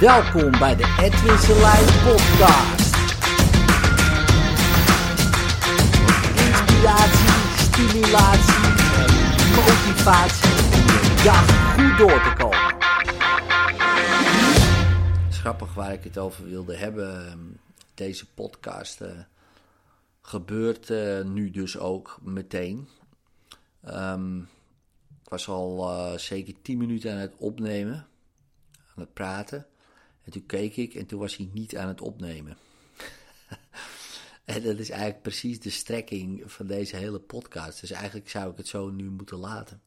Welkom bij de Edwin Selijn podcast. Inspiratie, stimulatie en motivatie dag goed door te komen. Grappig waar ik het over wilde hebben. Deze podcast uh, gebeurt uh, nu dus ook meteen. Um, ik was al uh, zeker 10 minuten aan het opnemen, aan het praten. En toen keek ik en toen was hij niet aan het opnemen. en dat is eigenlijk precies de strekking van deze hele podcast. Dus eigenlijk zou ik het zo nu moeten laten.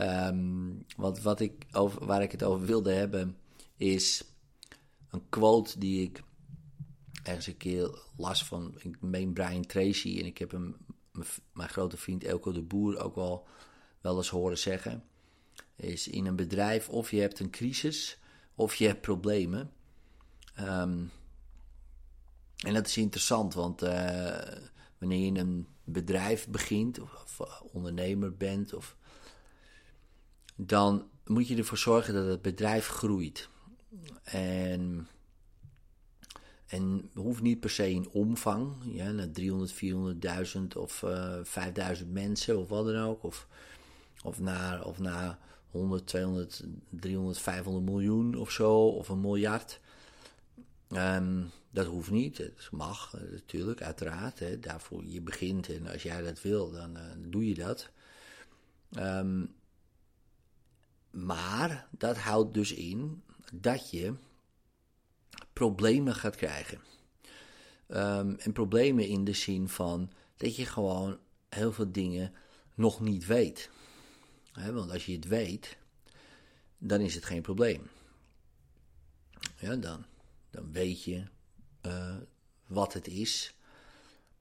Um, want wat ik over, waar ik het over wilde hebben is een quote die ik ergens een keer las van, ik meen Brian Tracy. En ik heb hem, mijn grote vriend Elko de Boer, ook wel, wel eens horen zeggen. Is in een bedrijf of je hebt een crisis of je hebt problemen. Um, en dat is interessant, want uh, wanneer je een bedrijf begint, of, of ondernemer bent, of, dan moet je ervoor zorgen dat het bedrijf groeit. En, en hoeft niet per se in omvang, ja, naar 300, 400.000 of uh, 5000 mensen of wat dan ook, of, of naar, of naar 100, 200, 300, 500 miljoen of zo, of een miljard. Um, dat hoeft niet, het mag uh, natuurlijk, uiteraard. Hè, daarvoor je begint en als jij dat wil, dan uh, doe je dat. Um, maar dat houdt dus in dat je problemen gaat krijgen. Um, en problemen in de zin van dat je gewoon heel veel dingen nog niet weet. Want als je het weet, dan is het geen probleem. Ja, dan, dan weet je uh, wat het is.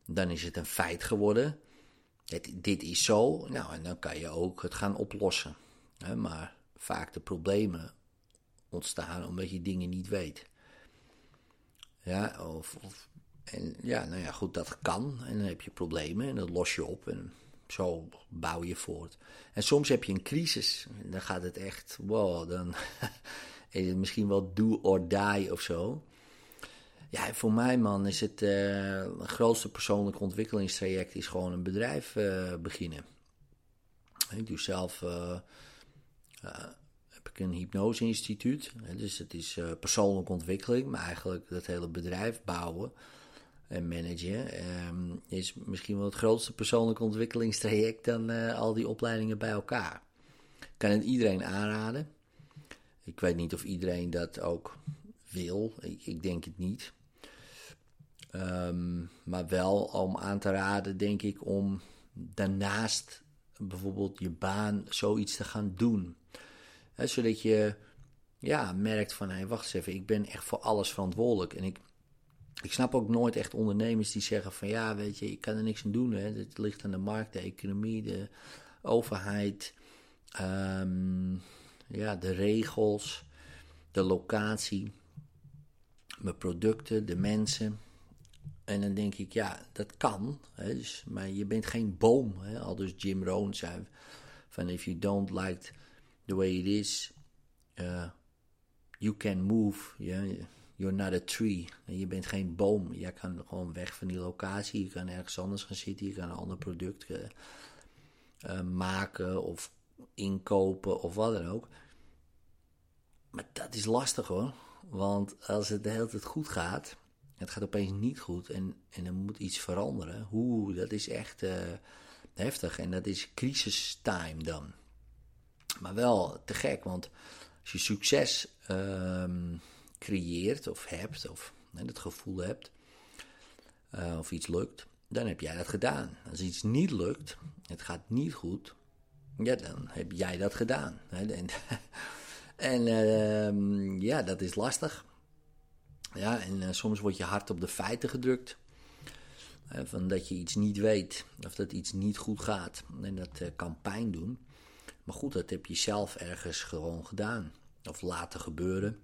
Dan is het een feit geworden. Dit is zo. Nou, en dan kan je ook het gaan oplossen. Maar vaak de problemen ontstaan omdat je dingen niet weet. Ja, of, of, en ja, nou ja, goed, dat kan. En dan heb je problemen en dat los je op. En zo bouw je voort. En soms heb je een crisis. Dan gaat het echt, wow, dan is het misschien wel do or die of zo. Ja, voor mij man is het het grootste persoonlijke ontwikkelingstraject is gewoon een bedrijf uh, beginnen. Ik doe zelf, uh, heb ik een hypnoseinstituut. Dus het is persoonlijke ontwikkeling, maar eigenlijk dat hele bedrijf bouwen en managen um, is misschien wel het grootste persoonlijke ontwikkelingstraject dan uh, al die opleidingen bij elkaar. Ik kan het iedereen aanraden. Ik weet niet of iedereen dat ook wil. Ik, denk het niet. Um, maar wel om aan te raden, denk ik, om daarnaast bijvoorbeeld je baan zoiets te gaan doen. Zodat je ja, merkt van, hé, wacht eens even, ik ben echt voor alles verantwoordelijk. En ik, ik snap ook nooit echt ondernemers die zeggen van ja, weet je, ik kan er niks aan doen. Hè. Het ligt aan de markt, de economie, de overheid, um, ja, de regels, de locatie, mijn producten, de mensen. En dan denk ik, ja, dat kan. Hè, dus, maar je bent geen boom. Hè. Al dus Jim Rohn zei van if you don't like the way it is, uh, you can move. Yeah, You're not a tree. Je bent geen boom. Je kan gewoon weg van die locatie. Je kan ergens anders gaan zitten. Je kan een ander product uh, uh, maken of inkopen of wat dan ook. Maar dat is lastig hoor. Want als het de hele tijd goed gaat, het gaat opeens niet goed en, en er moet iets veranderen. Oeh, dat is echt uh, heftig. En dat is crisistime dan. Maar wel te gek, want als je succes. Uh, creëert of hebt, of hè, het gevoel hebt, uh, of iets lukt, dan heb jij dat gedaan. Als iets niet lukt, het gaat niet goed, ja, dan heb jij dat gedaan. Hè? En, en uh, ja, dat is lastig. Ja, en uh, soms wordt je hart op de feiten gedrukt. van dat je iets niet weet, of dat iets niet goed gaat. En dat kan pijn doen. Maar goed, dat heb je zelf ergens gewoon gedaan. Of laten gebeuren.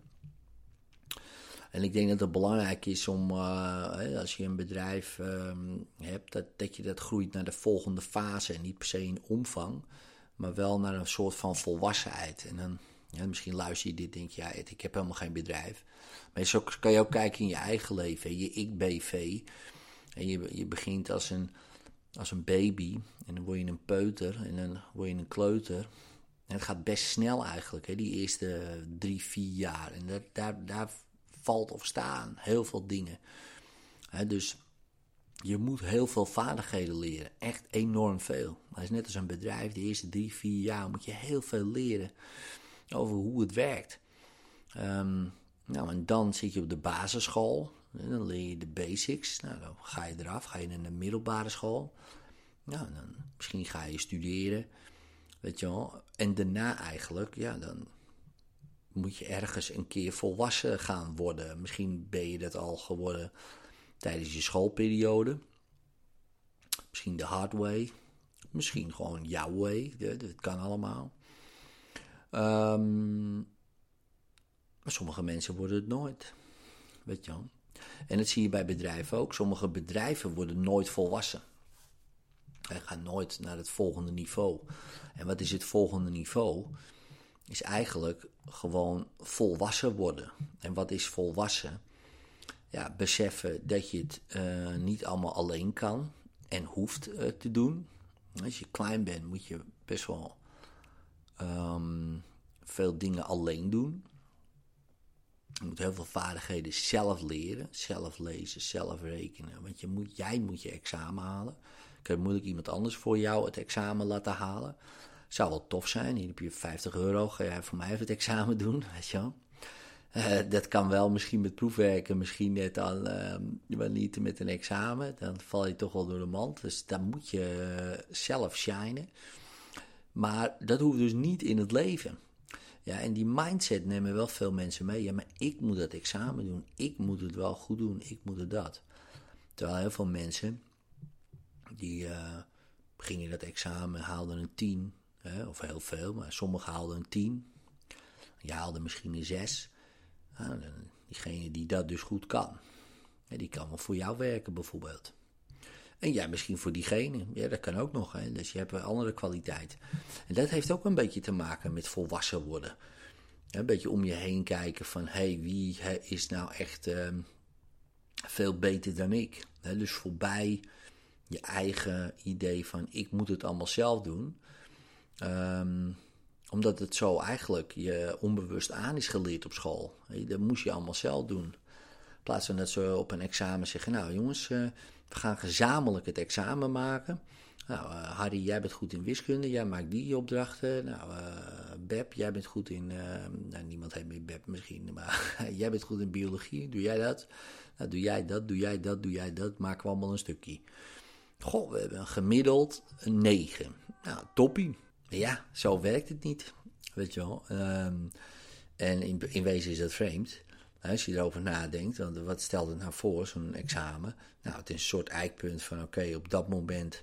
En ik denk dat het belangrijk is om, uh, als je een bedrijf um, hebt, dat, dat je dat groeit naar de volgende fase. En niet per se in omvang, maar wel naar een soort van volwassenheid. En dan Ja, misschien luister je dit en denk je, ja, ik heb helemaal geen bedrijf. Maar zo kan je ook kijken in je eigen leven, je ik-BV. En je, je begint als een, als een baby en dan word je een peuter en dan word je een kleuter. En het gaat best snel eigenlijk, hè, die eerste drie, vier jaar. En daar, daar, daar valt of staan heel veel dingen. dus je moet heel veel vaardigheden leren. Echt enorm veel. Dat is net als een bedrijf. De eerste drie, vier jaar moet je heel veel leren over hoe het werkt. Um, nou, en dan zit je op de basisschool. En dan leer je de basics. Nou, dan ga je eraf. Ga je naar de middelbare school. Nou, dan misschien ga je studeren. Weet je wel. En daarna eigenlijk, ja, dan moet je ergens een keer volwassen gaan worden. Misschien ben je dat al geworden tijdens je schoolperiode. Misschien de hard way. Misschien gewoon jouw way. Dat kan allemaal. Um, maar sommige mensen worden het nooit. Weet je wel. En dat zie je bij bedrijven ook. Sommige bedrijven worden nooit volwassen. Hij gaan nooit naar het volgende niveau. En wat is het volgende niveau? Is eigenlijk gewoon volwassen worden. En wat is volwassen? Ja, beseffen dat je het uh, niet allemaal alleen kan en hoeft uh, te doen. Als je klein bent, moet je best wel um, veel dingen alleen doen. Je moet heel veel vaardigheden zelf leren, zelf lezen, zelf rekenen. Want je moet, jij moet je examen halen. Kan moeilijk iemand anders voor jou het examen laten halen. Zou wel tof zijn. Hier heb je 50 euro. Ga jij voor mij even het examen doen? Weet je wel? Uh, dat kan wel misschien met proefwerken, misschien net al, uh, niet met een examen. Dan val je toch wel door de mand. Dus dan moet je uh, zelf shinen. Maar dat hoeft dus niet in het leven. Ja, en die mindset nemen wel veel mensen mee. Ja, maar ik moet dat examen doen. Ik moet het wel goed doen. Ik moet het dat. Terwijl heel veel mensen die uh, gingen dat examen, haalden een 10. Hè, of heel veel, maar sommigen haalden een 10. Je haalde misschien een 6. Nou, diegene die dat dus goed kan, die kan wel voor jou werken bijvoorbeeld. En jij misschien voor diegene. Ja, dat kan ook nog. Hè? Dus je hebt een andere kwaliteit. En dat heeft ook een beetje te maken met volwassen worden. Een beetje om je heen kijken van... hé, hey, wie is nou echt uh, veel beter dan ik? Dus voorbij je eigen idee van... ik moet het allemaal zelf doen. Um, omdat het zo eigenlijk je onbewust aan is geleerd op school. Dat moest je allemaal zelf doen. In plaats van dat ze op een examen zeggen... nou jongens... Uh, we gaan gezamenlijk het examen maken. Nou, uh, Harry, jij bent goed in wiskunde, jij maakt die opdrachten. Nou, uh, Beb, jij bent goed in. Uh, nou, niemand heeft meer Beb misschien, maar jij bent goed in biologie. Doe jij dat? Nou, doe jij dat, doe jij dat, doe jij dat. Maken we allemaal een stukje. Goh, we hebben gemiddeld een 9. Nou, toppie. Ja, zo werkt het niet. Weet je wel. Um, en in, in wezen is dat vreemd. Als je erover nadenkt, want wat stelt het nou voor, zo'n examen? Nou, het is een soort eikpunt van oké, op dat moment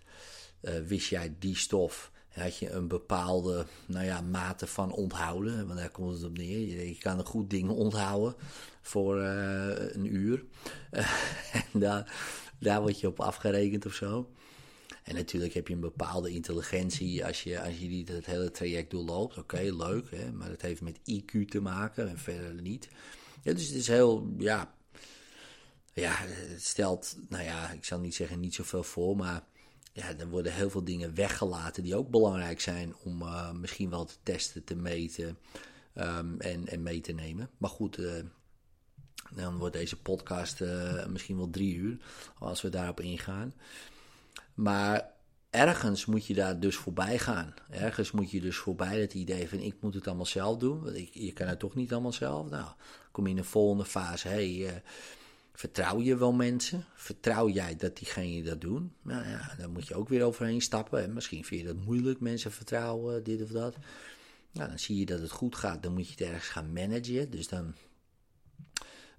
uh, wist jij die stof. Had je een bepaalde nou ja, mate van onthouden, want daar komt het op neer. Je, je kan een goed ding onthouden voor uh, een uur. En daar, daar word je op afgerekend of zo. En natuurlijk heb je een bepaalde intelligentie als je, als je die, het hele traject doorloopt. Oké, leuk, hè? maar het heeft met IQ te maken en verder niet. Ja, dus het is heel, ja, ja, het stelt, nou ja, ik zal niet zeggen niet zoveel voor, maar ja, er worden heel veel dingen weggelaten die ook belangrijk zijn om uh, misschien wel te testen, te meten um, en, en mee te nemen. Maar goed, uh, dan wordt deze podcast uh, misschien wel drie uur als we daarop ingaan. Maar ergens moet je daar dus voorbij gaan. Ergens moet je dus voorbij dat idee van ik moet het allemaal zelf doen. Want ik, je kan het toch niet allemaal zelf. Nou, kom je in de volgende fase. Hey, uh, vertrouw je wel mensen? Vertrouw jij dat diegenen dat doen? Nou ja, dan moet je ook weer overheen stappen. En misschien vind je dat moeilijk, mensen vertrouwen, dit of dat. Nou, dan zie je dat het goed gaat. Dan moet je het ergens gaan managen. Dus dan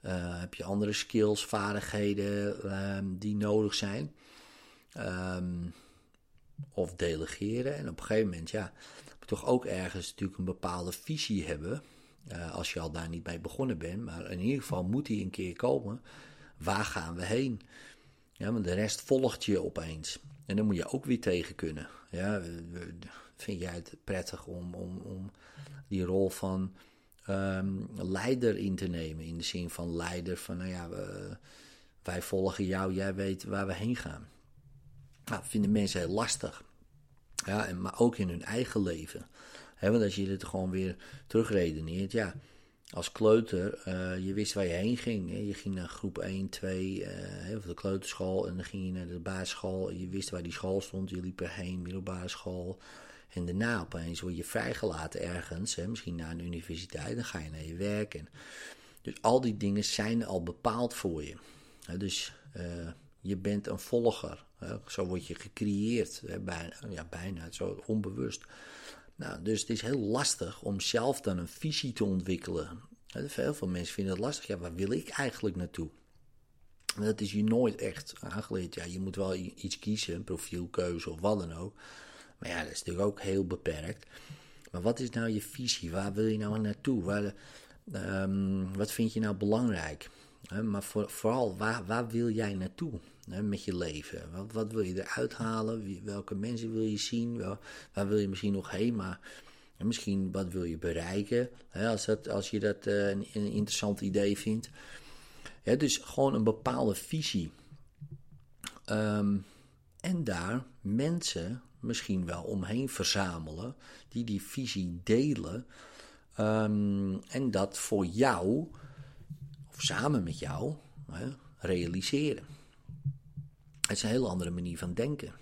uh, heb je andere skills, vaardigheden um, die nodig zijn. Um, of delegeren. En op een gegeven moment, ja, moet toch ook ergens natuurlijk een bepaalde visie hebben. Uh, als je al daar niet bij begonnen bent. Maar in ieder geval moet die een keer komen. Waar gaan we heen? Ja, want de rest volgt je opeens. En dan moet je ook weer tegen kunnen. Ja, vind jij het prettig om, om, om die rol van ehm, leider in te nemen? In de zin van leider van, nou ja, wij volgen jou, jij weet waar we heen gaan. Dat vinden mensen heel lastig. Ja, en, maar ook in hun eigen leven. Want als je dit gewoon weer terugredeneert, ja, als kleuter, uh, je wist waar je heen ging. Je ging naar groep 1, 2, uh, of de kleuterschool en dan ging je naar de basisschool. Je wist waar die school stond, je liep erheen, middelbare school. En daarna opeens word je vrijgelaten ergens, misschien naar een universiteit, dan ga je naar je werk. En, dus al die dingen zijn al bepaald voor je. dus uh, je bent een volger. Zo word je gecreëerd, hè? bijna, ja, bijna, zo onbewust. Nou, dus het is heel lastig om zelf dan een visie te ontwikkelen. Veel veel mensen vinden het lastig. Ja, waar wil ik eigenlijk naartoe? Dat is je nooit echt aangeleerd. Ja, je moet wel iets kiezen, een profielkeuze of wat dan ook. Maar ja, dat is natuurlijk ook heel beperkt. Maar wat is nou je visie? Waar wil je nou naartoe? Waar, um, wat vind je nou belangrijk? maar voor, vooral, waar, waar wil jij naartoe? Met je leven. Wat, wat wil je eruit halen? welke mensen wil je zien? Waar wil je misschien nog heen? Maar misschien wat wil je bereiken? als, dat, als je dat uh, een, interessant idee vindt. dus gewoon een bepaalde visie. Ehm, en daar mensen misschien wel omheen verzamelen die die visie delen. Ehm, en dat voor jou, of samen met jou, realiseren. Het is een hele andere manier van denken.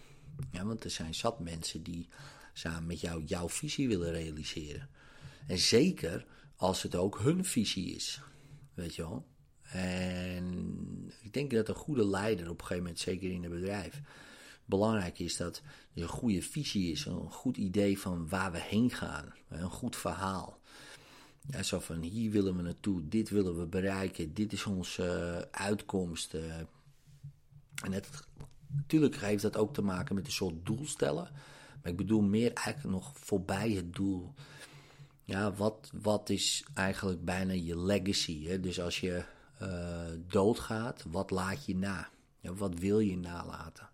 Ja, want er zijn zat mensen die samen met jou jouw visie willen realiseren. En zeker als het ook hun visie is. Weet je wel? En ik denk dat een goede leider op een gegeven moment, zeker in een bedrijf, belangrijk is dat er een goede visie is, een goed idee van waar we heen gaan, een goed verhaal. Ja, zo van hier willen we naartoe, dit willen we bereiken, dit is onze uitkomst. En het, natuurlijk heeft dat ook te maken met een soort doelstellen. Maar ik bedoel meer eigenlijk nog voorbij het doel. Ja, wat, wat is eigenlijk bijna je legacy? Hè? Dus als je uh, doodgaat, wat laat je na? Ja, wat wil je nalaten?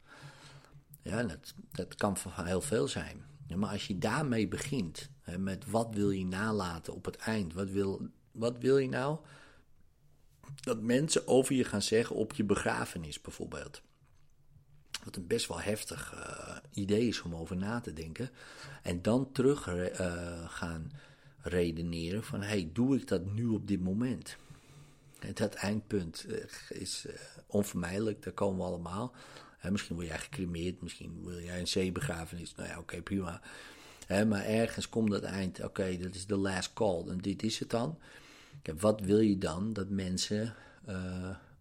Ja, dat, dat kan van heel veel zijn. Ja, maar als je daarmee begint, hè, met wat wil je nalaten op het eind? Wat wil, wat wil je nou dat mensen over je gaan zeggen op je begrafenis bijvoorbeeld? Wat een best wel heftig uh, idee is om over na te denken. En dan terug uh, gaan redeneren van, hey, doe ik dat nu op dit moment? En dat eindpunt uh, is onvermijdelijk, daar komen we allemaal. misschien wil jij gecremeerd, misschien wil jij een zeebegrafenis. Nou ja, oké, prima. maar ergens komt dat eind, oké, dat is de last call en dit is het dan. Wat wil je dan dat mensen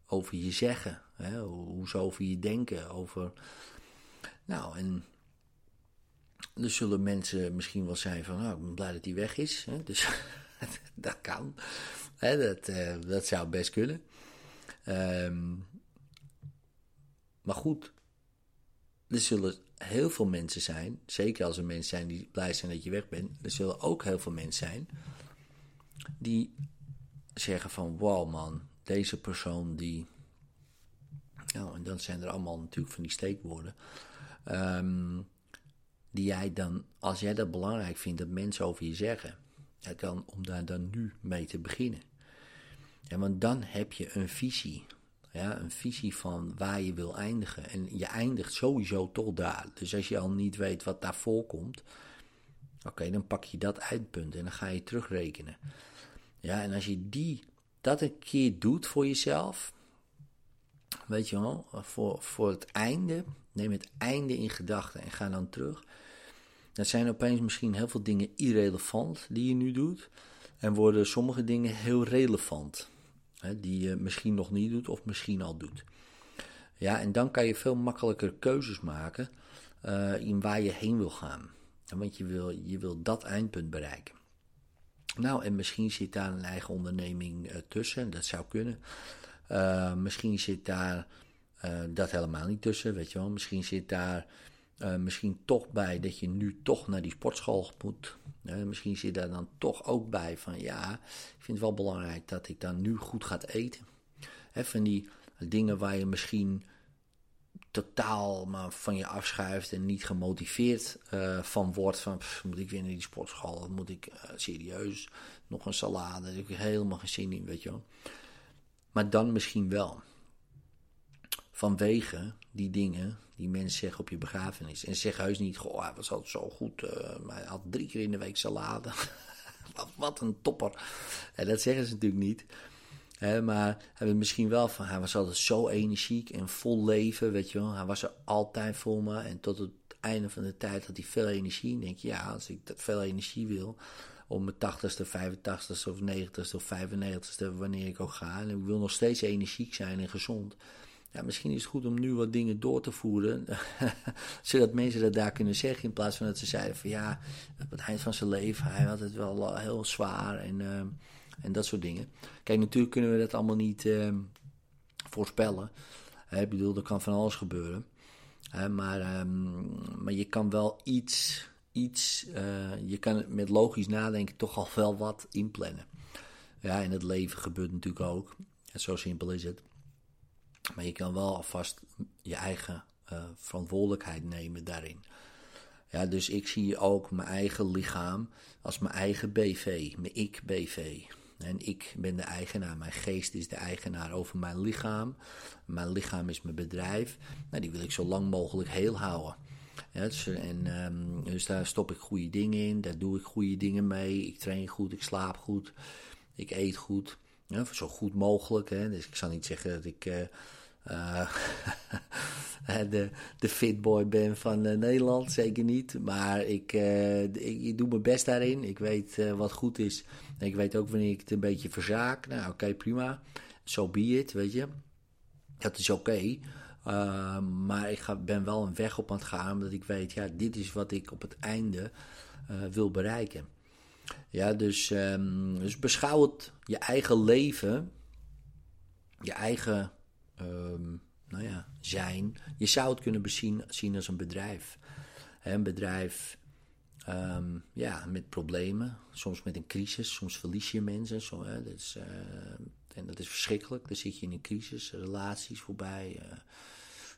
over je zeggen? Hè? Hoe ze over je denken, over... Nou, en er zullen mensen misschien wel zijn van, nou, ik ben blij dat hij weg is. Hè? Dus dat kan. Hè? Dat, uh, dat zou best kunnen. Um, maar goed, er zullen heel veel mensen zijn, zeker als er mensen zijn die blij zijn dat je weg bent, er zullen ook heel veel mensen zijn die zeggen van, wow man, deze persoon die nou, en dan zijn er allemaal natuurlijk van die steekwoorden. Ehm, die jij dan, als jij dat belangrijk vindt dat mensen over je zeggen, ja, dan, om daar dan nu mee te beginnen. Ja, want dan heb je een visie. Ja, een visie van waar je wil eindigen. En je eindigt sowieso toch daar. Dus als je al niet weet wat daarvoor komt, oké, dan pak je dat eindpunt en dan ga je terugrekenen. Ja, en als je die, dat een keer doet voor jezelf, weet je wel, voor, voor het einde. Neem het einde in gedachten en ga dan terug. Dan zijn opeens misschien heel veel dingen irrelevant die je nu doet. En worden sommige dingen heel relevant. Hè, die je misschien nog niet doet of misschien al doet. Ja, en dan kan je veel makkelijker keuzes maken uh, in waar je heen wil gaan. Want je wil, je wil dat eindpunt bereiken. Nou, en misschien zit daar een eigen onderneming uh, tussen, dat zou kunnen. Uh, misschien zit daar uh, dat helemaal niet tussen, weet je wel. Misschien zit daar misschien toch bij dat je nu toch naar die sportschool moet. misschien zit daar dan toch ook bij van ja, ik vind het wel belangrijk dat ik dan nu goed ga eten. He, van die dingen waar je misschien totaal maar van je afschuift en niet gemotiveerd uh, van wordt. Van moet ik weer naar die sportschool? Moet ik uh, serieus nog een salade? Daar heb ik helemaal geen zin in, weet je wel. Maar dan misschien wel. Vanwege die dingen die mensen zeggen op je begrafenis. En zeg heus niet, goh, hij was altijd zo goed. Uh, maar hij had drie keer in de week salade. wat, wat, een topper. En dat zeggen ze natuurlijk niet. Maar hebben misschien wel van, hij was altijd zo energiek en vol leven, weet je wel. Hij was er altijd voor me. En tot het einde van de tijd had hij veel energie. En denk je, ja, als ik dat veel energie wil, om mijn 80ste, 85ste of 90ste of 95ste, wanneer ik ook ga. En ik wil nog steeds energiek zijn en gezond. Ja, misschien is het goed om nu wat dingen door te voeren. zodat mensen dat daar kunnen zeggen. In plaats van dat ze zeiden van ja, op het eind van zijn leven, hij had het wel heel zwaar. En, uh, en dat soort dingen. Kijk, natuurlijk kunnen we dat allemaal niet uh, voorspellen. ik bedoel, er kan van alles gebeuren. maar, um, maar je kan wel iets, iets uh, je kan met logisch nadenken toch al wel wat inplannen. Ja, in het leven gebeurt natuurlijk ook. En zo simpel is het. Maar je kan wel alvast je eigen uh, verantwoordelijkheid nemen daarin. Ja, dus ik zie ook mijn eigen lichaam als mijn eigen BV, mijn ik-BV. En ik ben de eigenaar, mijn geest is de eigenaar over mijn lichaam. Mijn lichaam is mijn bedrijf. Nou, die wil ik zo lang mogelijk heel houden. Dus, en, um, dus daar stop ik goede dingen in, daar doe ik goede dingen mee. Ik train goed, ik slaap goed, ik eet goed. Zo goed mogelijk. Hè. Dus ik zal niet zeggen dat ik uh, uh, de, de fitboy ben van uh, Nederland, zeker niet. Maar ik, ik, doe mijn best daarin. Ik weet wat goed is. Ik weet ook wanneer ik het een beetje verzaak. Nou, oké, prima. So be it, weet je. Dat is oké. Okay. maar ik ga, ben wel een weg op aan het gaan, omdat ik weet, ja, dit is wat ik op het einde wil bereiken. Ja, dus, um, dus beschouw het je eigen leven, je eigen um, nou ja, zijn. Je zou het kunnen bezien, zien als een bedrijf. Een bedrijf um, ja, met problemen, soms met een crisis, soms verlies je mensen. Zo, hè, uh, en dat is verschrikkelijk. Dan zit je in een crisis, relaties voorbij, uh,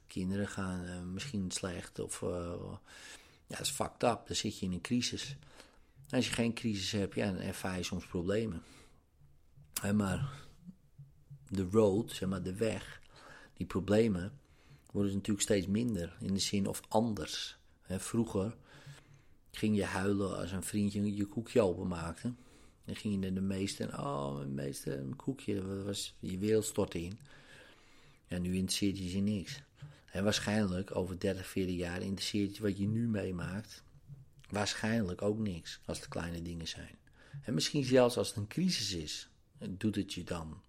kinderen gaan uh, misschien slecht of ja, dat is fucked up. Dan zit je in een crisis als je geen crisis hebt, ja, dan ervaar je soms problemen. maar de road, zeg maar de weg, die problemen worden natuurlijk steeds minder. In de zin of anders. vroeger ging je huilen als een vriendje je koekje openmaakte. Dan ging je de meeste, oh mijn meeste, een koekje, was, je wereld stortte in. En nu interesseert je je niks. En waarschijnlijk over 30, 40 jaar interesseert je wat je nu meemaakt Waarschijnlijk ook niks als het kleine dingen zijn. En misschien zelfs als het een crisis is, doet het je dan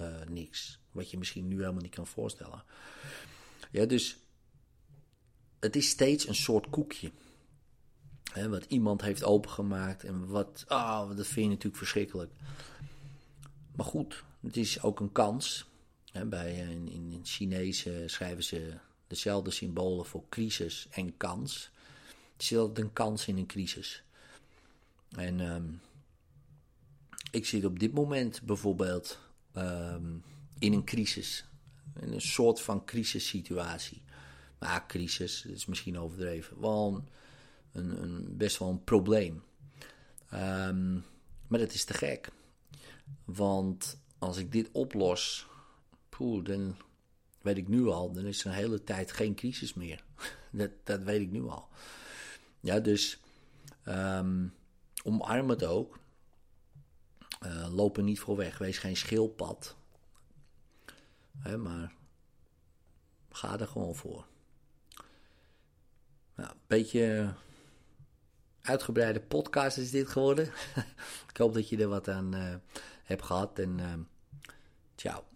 uh, niks. Wat je misschien nu helemaal niet kan voorstellen. Ja, dus het is steeds een soort koekje. Hè, wat iemand heeft opengemaakt en wat, ah, oh, dat vind je natuurlijk verschrikkelijk. Maar goed, het is ook een kans. Hè, bij, eh, in, in Chinees schrijven ze dezelfde symbolen voor crisis en kans is altijd een kans in een crisis. En um, ik zit op dit moment bijvoorbeeld um, in een crisis. In een soort van crisissituatie. Maar crisis is misschien overdreven. Wel een, een, best wel een probleem. Um, maar dat is te gek. Want als ik dit oplos, poeh, dan weet ik nu al, dan is er een hele tijd geen crisis meer. dat, dat weet ik nu al. Ja, dus um, omarm het ook. Uh, loop er niet voor weg. Wees geen schildpad. Hè, maar ga er gewoon voor. Nou, een beetje uitgebreide podcast is dit geworden. Ik hoop dat je er wat aan uh, hebt gehad. En uh, ciao.